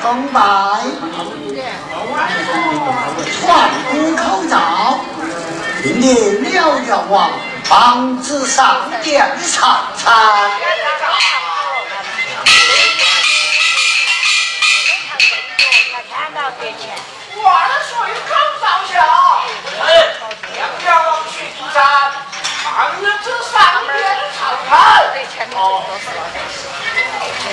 崇拜，换古口罩，命令辽阳王防止上殿唱餐。万岁康上校，哎，梁家王去地山，防止上殿唱餐。哦。气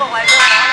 不อกไว้ด้วยนะ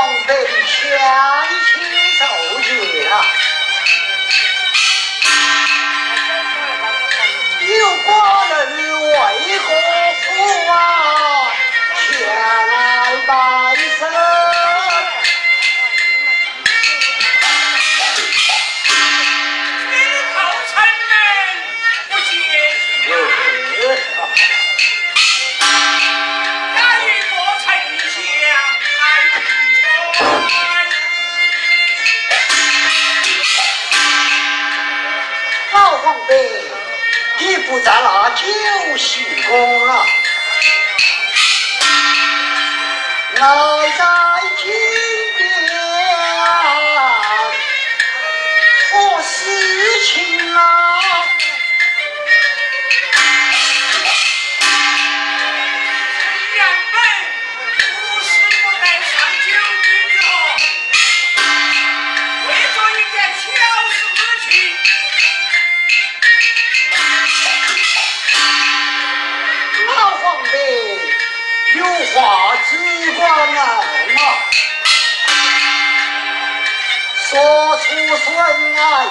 老黄被相亲受劫啊！有寡人为国父啊前来拜不在那酒席宫了，来大爷，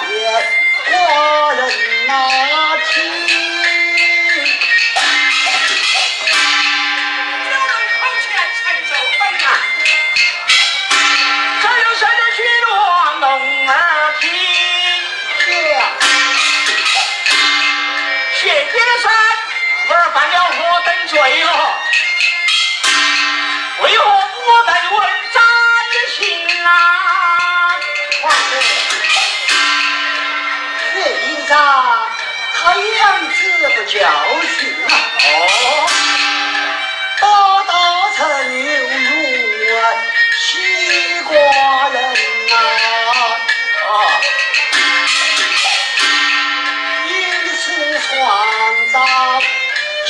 寡人呐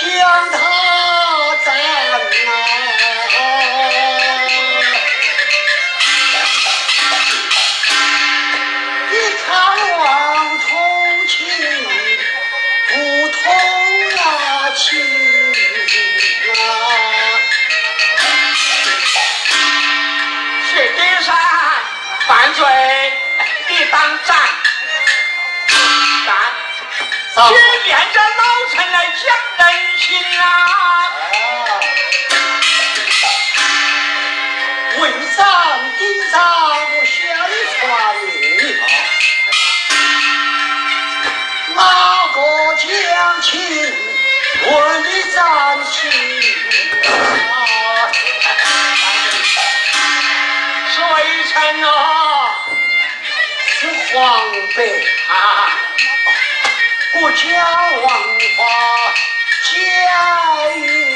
将他斩啊！你看望同情，不同啊情啊！谢天山犯罪，你当斩，斩。上先练着老臣来为上顶上我宣传你，哪个将情问你斩情啊？是微臣哦，是黄辈啊，不讲王法，教育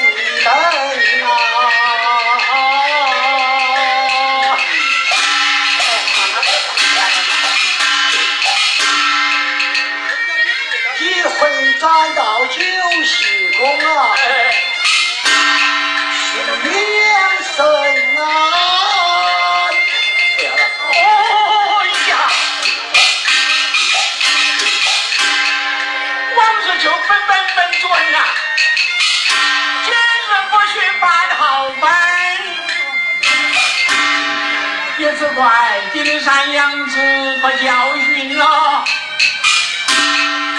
只怪丁山养子不教训了，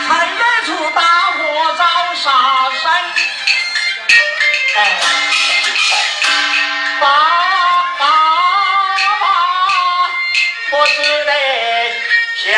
才惹出大祸遭杀身。哎，爸爸爸，我只得下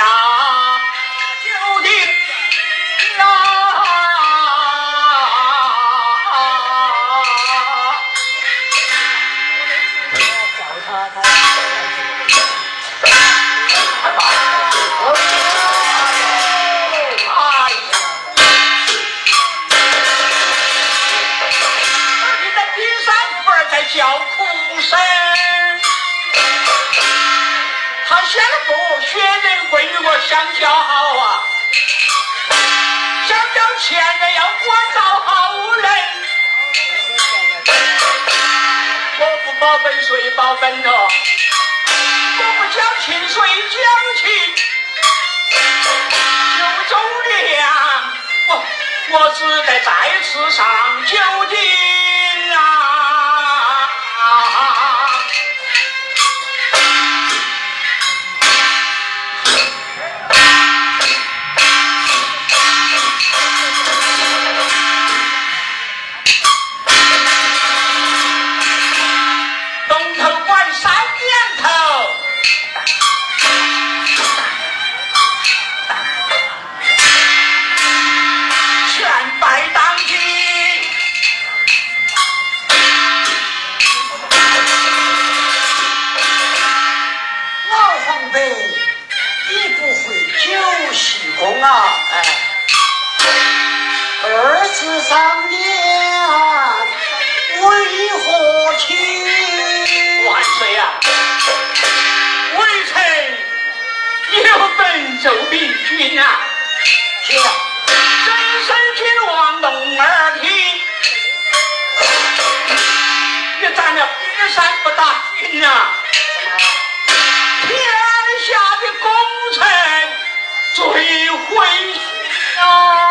我不保本谁保本呢？我不讲情谁讲情？九州粮，我我只得再次上九鼎啊？哎，二字上年，为何去？万岁呀！微臣有本奏明君啊，讲真身君王龙儿听，你咱这比山不打君啊！最会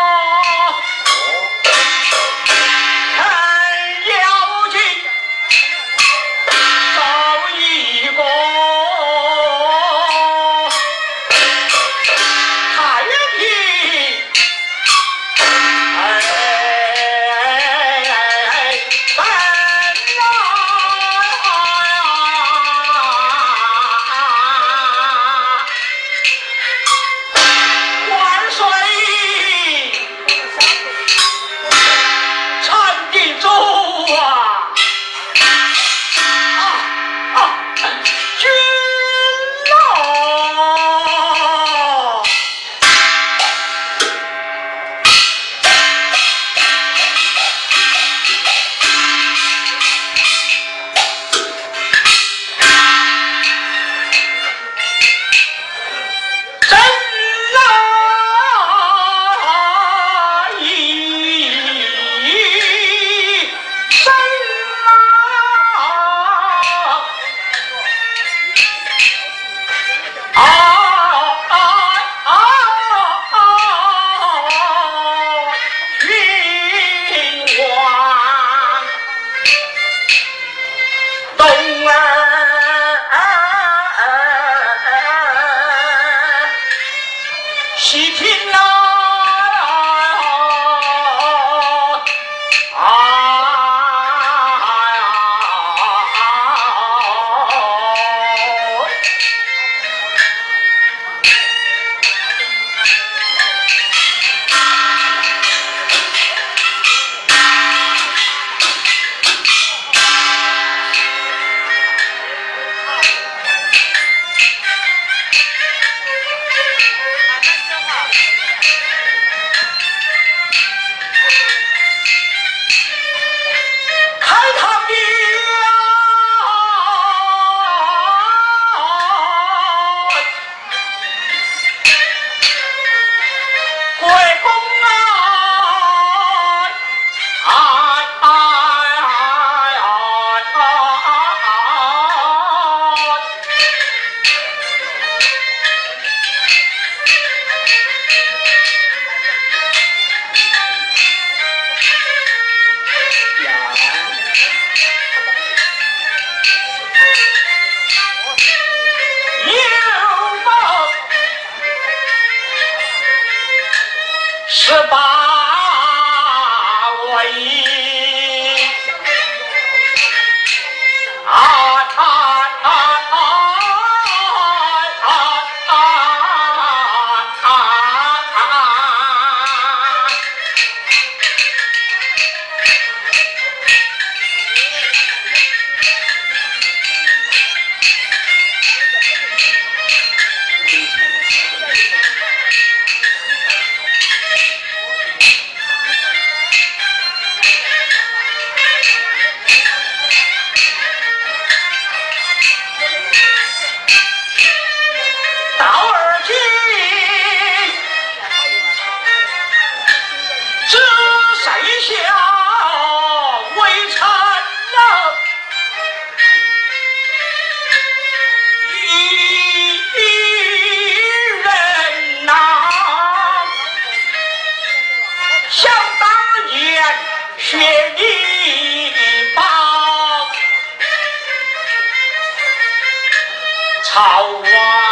好哇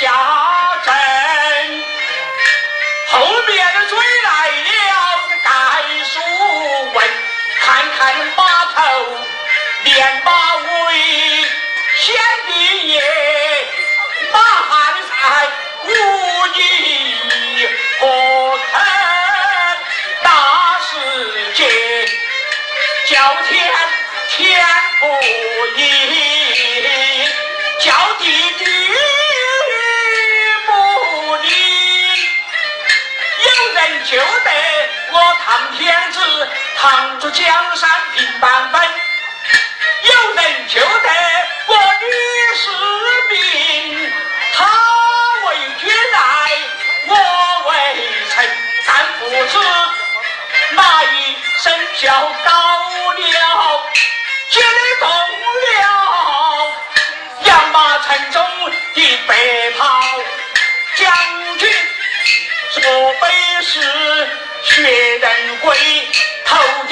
侠。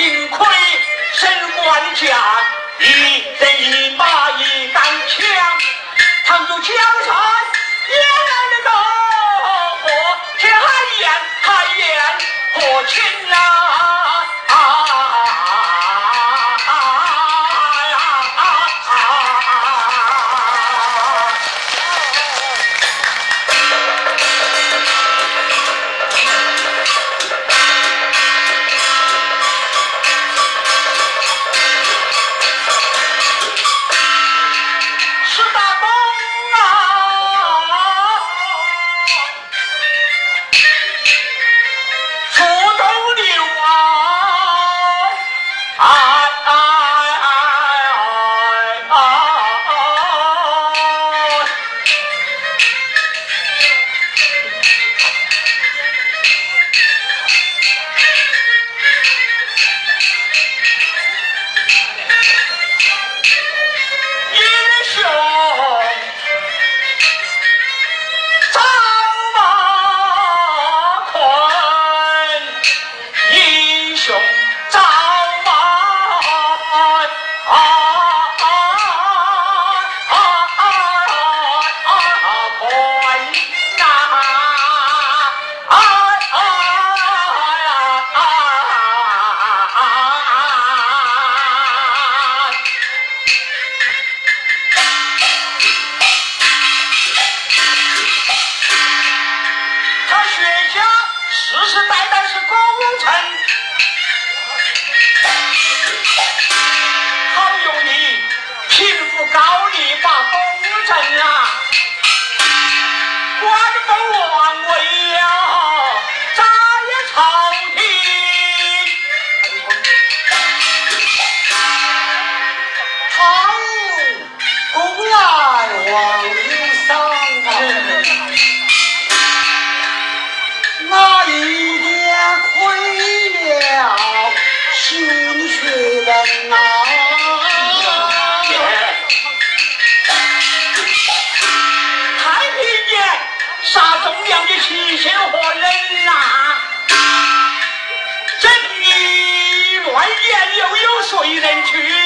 幸亏身官家一人一马一杆枪倘住江山也谁人去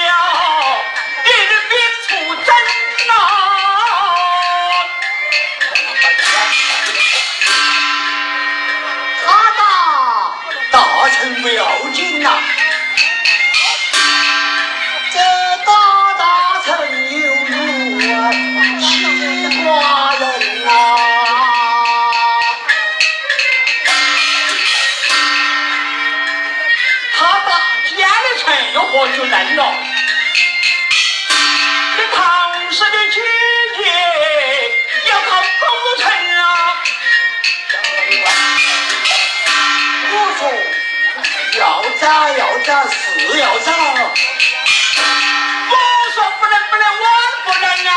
我就愣了，这唐氏的亲爷要他不成啊？我说要咋要咋是要咋？我说不能不能我不能啊！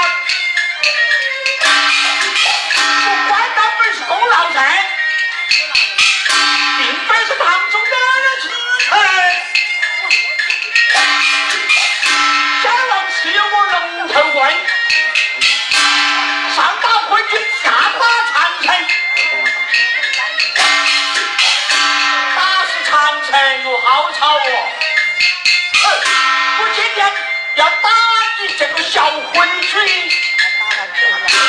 我官当本是功劳人，并本是唐。要打你这个小混群！啊！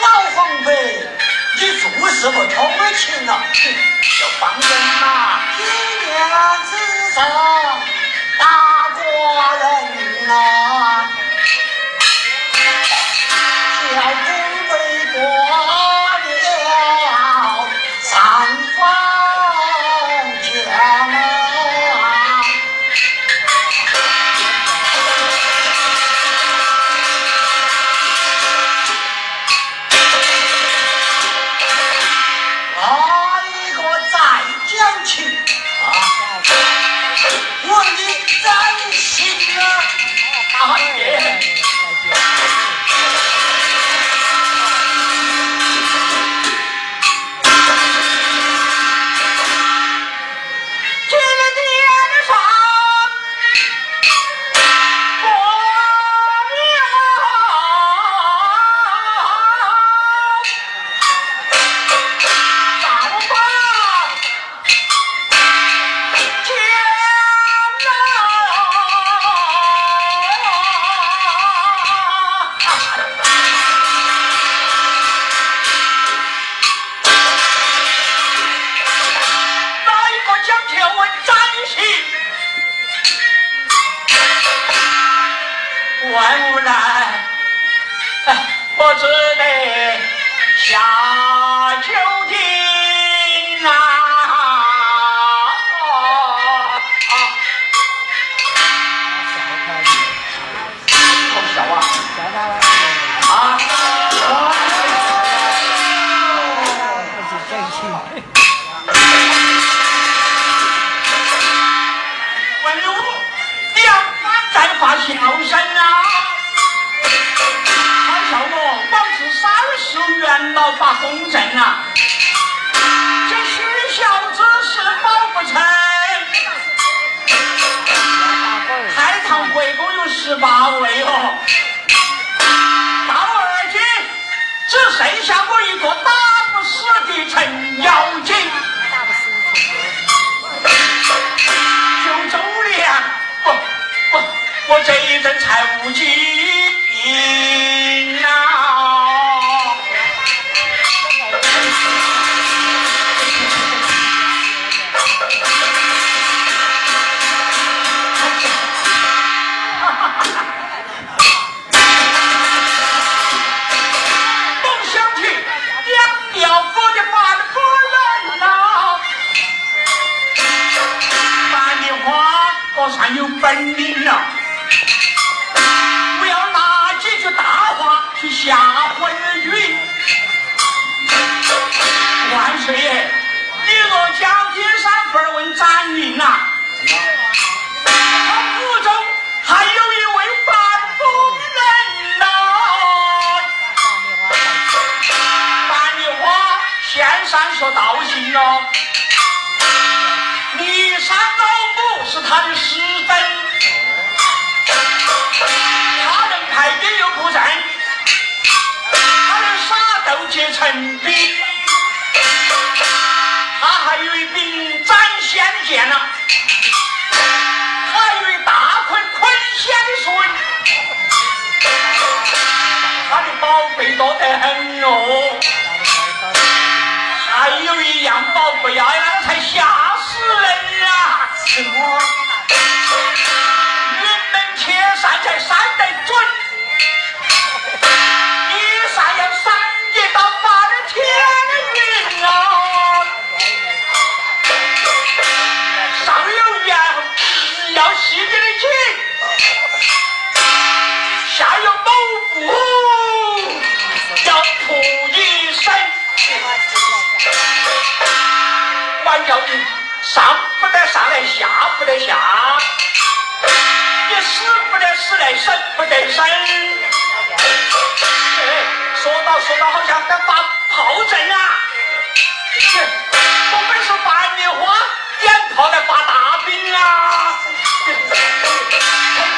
老黄飞，你做什么偷情了？要放人呐！一念之上，无奈，我只得下九庭八位哦，到而今只剩下我一个打不死的程咬金。九州粮，不不，我这一阵才无疾有本领了。不要拿几句大话去吓昏云。万岁爷，你若将金山分问斩令呐，他府中还有一位半夫人呐、樊梨花，先生说道行哦。骊山老母是他的师豆结成兵，他还有一柄斩仙剑呢、还有一大捆捆仙绳，他的宝贝多得很哦。还有一样宝贝呀，那个才吓死人啊！什么？云门铁扇才扇得上不得上来，下不得下，你死不得死来，生不得生。说到说到，好像在发炮阵啊！我们是白莲花点炮来发大兵啊！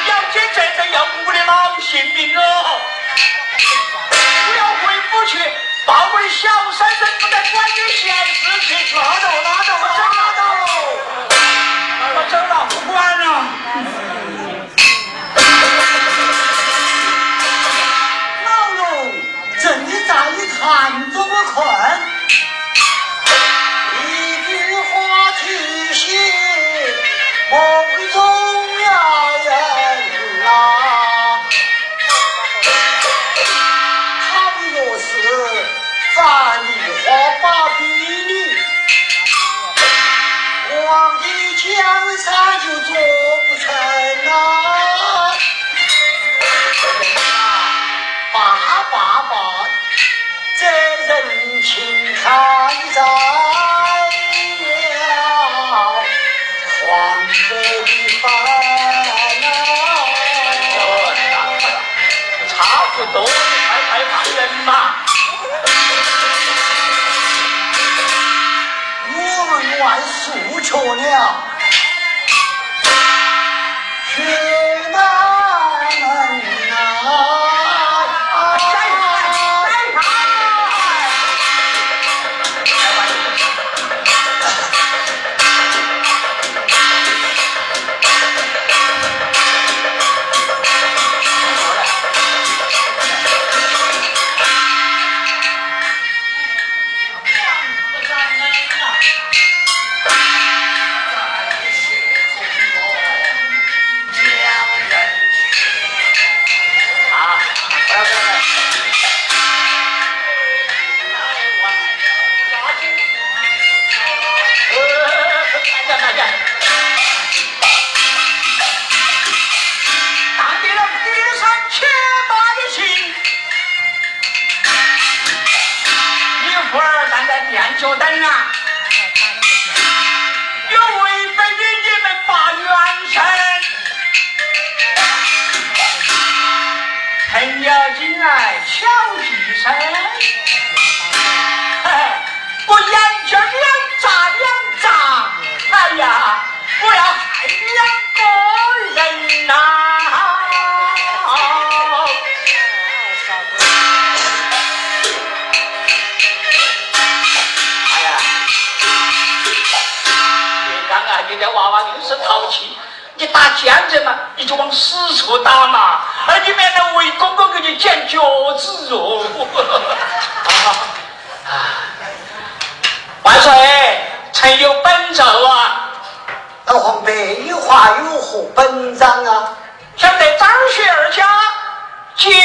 要紧真的要我的老性命哦！我要回府去报我的小婶婶不得闲事情，拉倒拉倒拉倒，我走了，不管了。老龙，正在看着我困，诉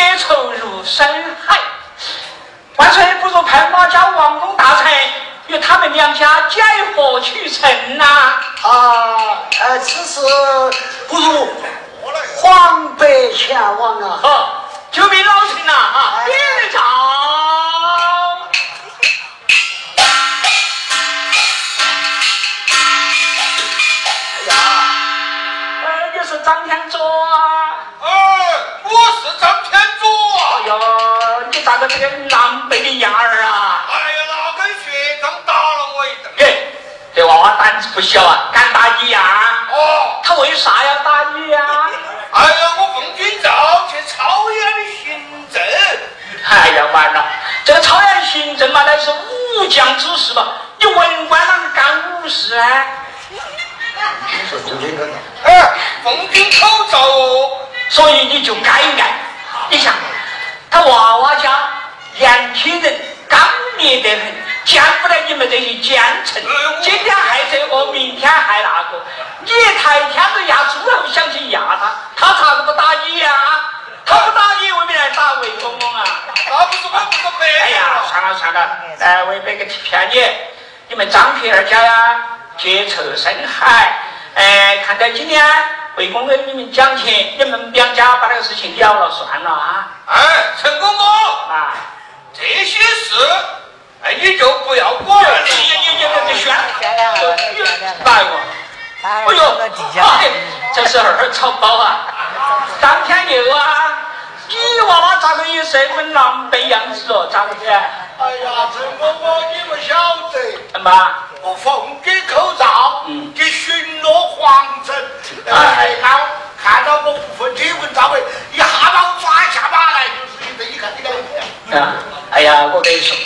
结仇如深海，万岁不如派马家王公大臣与他们两家解和取成呐、啊，呃，此事不如黄伯前往啊。哦，救命老臣呐！啊，别人找。哎呀，呃，你是张天佐啊？哎，我是张个这个狼狈的样儿啊？哎呀，那根学长打了我一顿。耶，这娃娃胆子不小啊，敢打你呀、哦，他为啥要打你呀、哎呀，我奉军诏去朝阳行政。哎呀，完了，这个朝阳行政嘛，那是武将之事嘛，你文官啷个干武事啊？说今天个，哎，奉军口诏哦。所以你就该干。你想，他娃娃家年轻人刚烈得很，见不得你们这些奸臣。今天害这个，明天害那个，你抬天都压猪头想去压他，他咋个不打你呀、他不打你，为什么来打魏公公啊？那不是我不是白哎呀，算了算了，哎，我也没个骗你，你们张皮二家呀，结仇深海，哎，看到今天魏公公你们讲情，你们两家把这个事情了了算了啊。哎，陈公公，啊！这些事，哎，你就不要管了。你你你你宣，哪个？哎呦，哎，这是二草包啊！张天佑啊，你娃娃咋个也是很狼狈样子哦？咋个的？哎呀，陈公公，你不晓得，怎么？我奉给口罩，嗯给巡逻皇城，哎，看看到我不分这文章位，一下把我抓下马来，就是。啊，哎呀，我跟你说，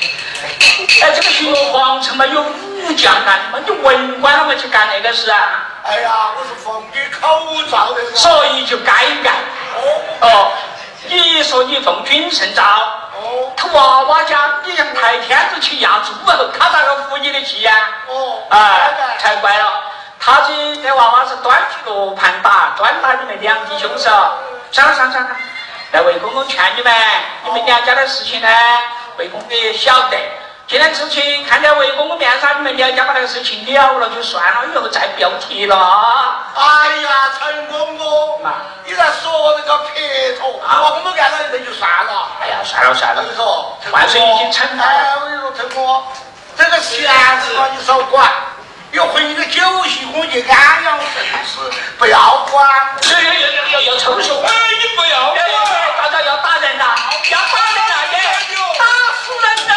哎，这个徐皇城嘛，有武将干嘛？你文官他们去干那个事啊？哎呀，我是奉你口罩的。所以就该干。哦哦，你说你奉君圣诏，哦，他娃娃家你向太天子去压猪哦，他咋个服你的气呀？哦，啊，才怪了。他这这娃娃是端起罗盘打，端打你们两弟兄手。算了算了算了，那魏公公劝你们，你们两家的事情呢，魏公公也晓得。今天之前看在魏公公面上，你们两家把那个事情了了就算了，以后再不要提了。哎呀，陈公公，你在说这个撇脱，我们干了那就算了。哎呀，算了算了。你说，万岁已经惩罚了。哎，我跟你说，陈公，这个闲事嘛，你少管。要回你的酒席，我就安养生死，不要管。要要要要要抽手！哎，你不要管！大家要打人呐！要打人呐！耶！打死人了！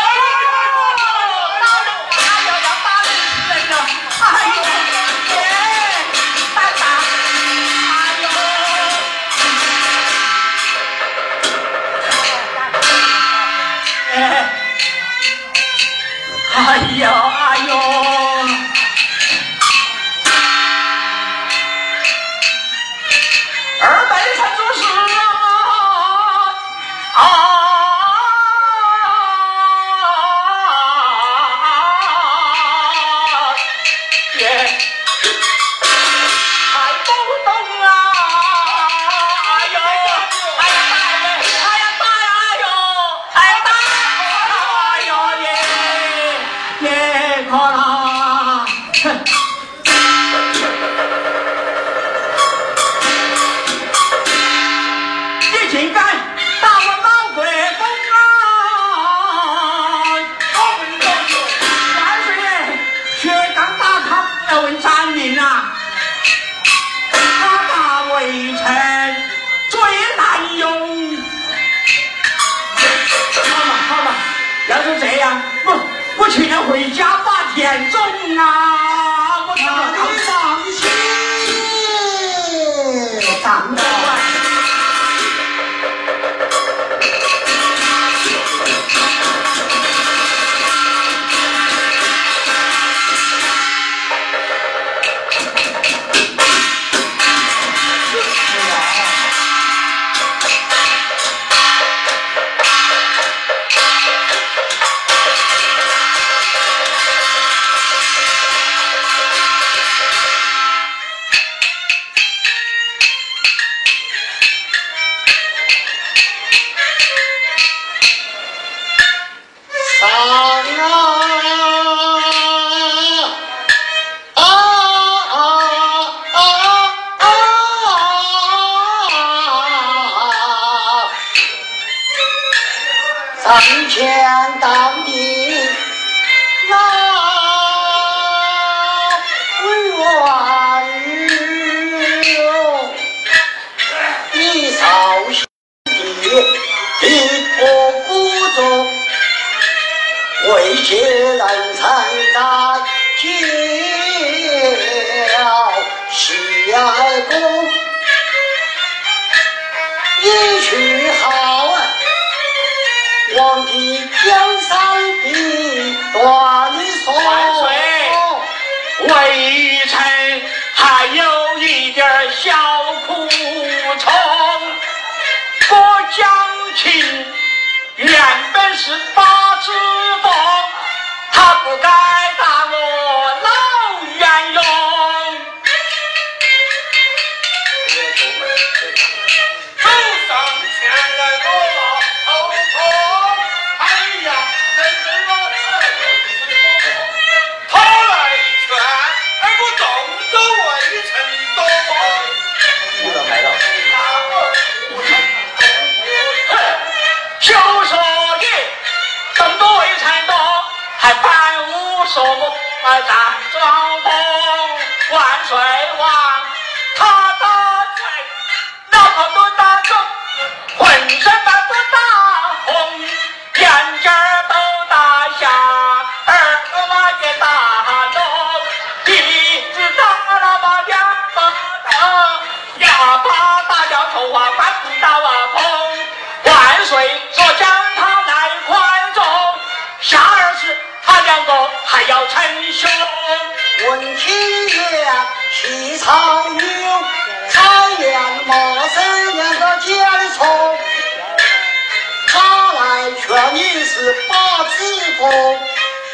是把子宫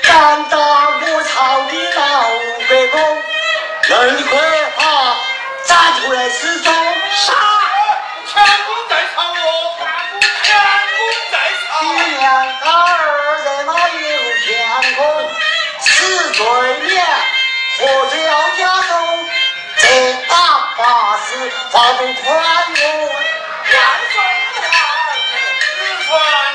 敢打我朝的老国公那快把斩出来示众杀全部在朝我根全在朝你两个儿在那有天宫死罪免活罪要加重这把法是皇宽容万岁万岁万万岁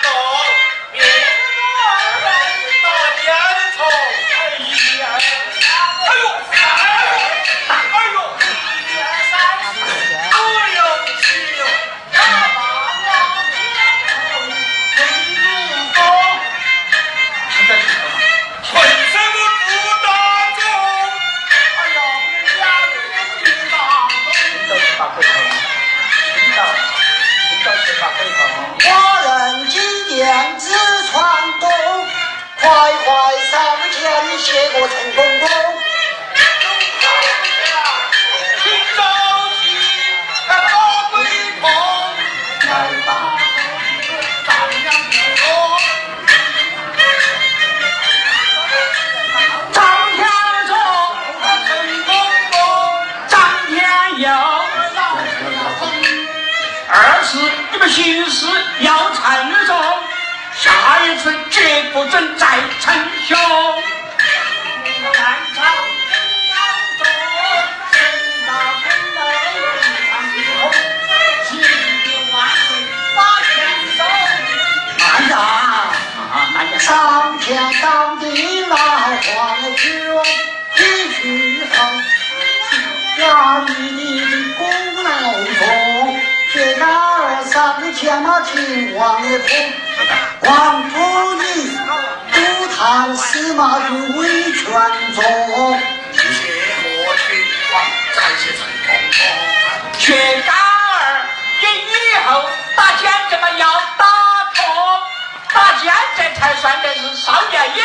才算得是少年人